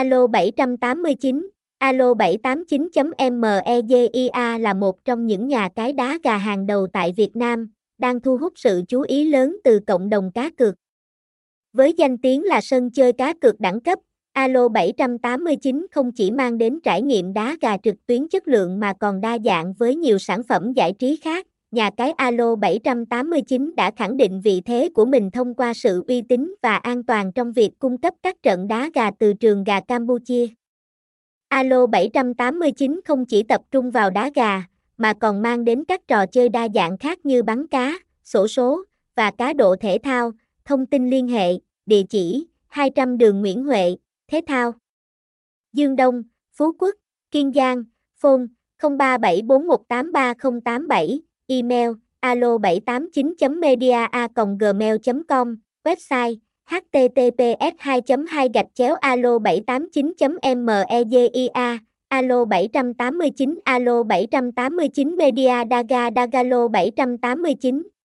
Alo 789, Alo 789.megia là một trong những nhà cái đá gà hàng đầu tại Việt Nam, đang thu hút sự chú ý lớn từ cộng đồng cá cược. Với danh tiếng là sân chơi cá cược đẳng cấp, Alo 789 không chỉ mang đến trải nghiệm đá gà trực tuyến chất lượng mà còn đa dạng với nhiều sản phẩm giải trí khác. Nhà cái Alo 789 đã khẳng định vị thế của mình thông qua sự uy tín và an toàn trong việc cung cấp các trận đá gà từ trường gà Campuchia. Alo 789 không chỉ tập trung vào đá gà, mà còn mang đến các trò chơi đa dạng khác như bắn cá, sổ số và cá độ thể thao. Thông tin liên hệ, địa chỉ 200 đường Nguyễn Huệ, Thế thao. Dương Đông, Phú Quốc, Kiên Giang, phone 0374183087, email alo 789.media.gmail.com, website https 2 2 gạch chéo alo 789 media alo 789 alo 789 media daga dagalo 789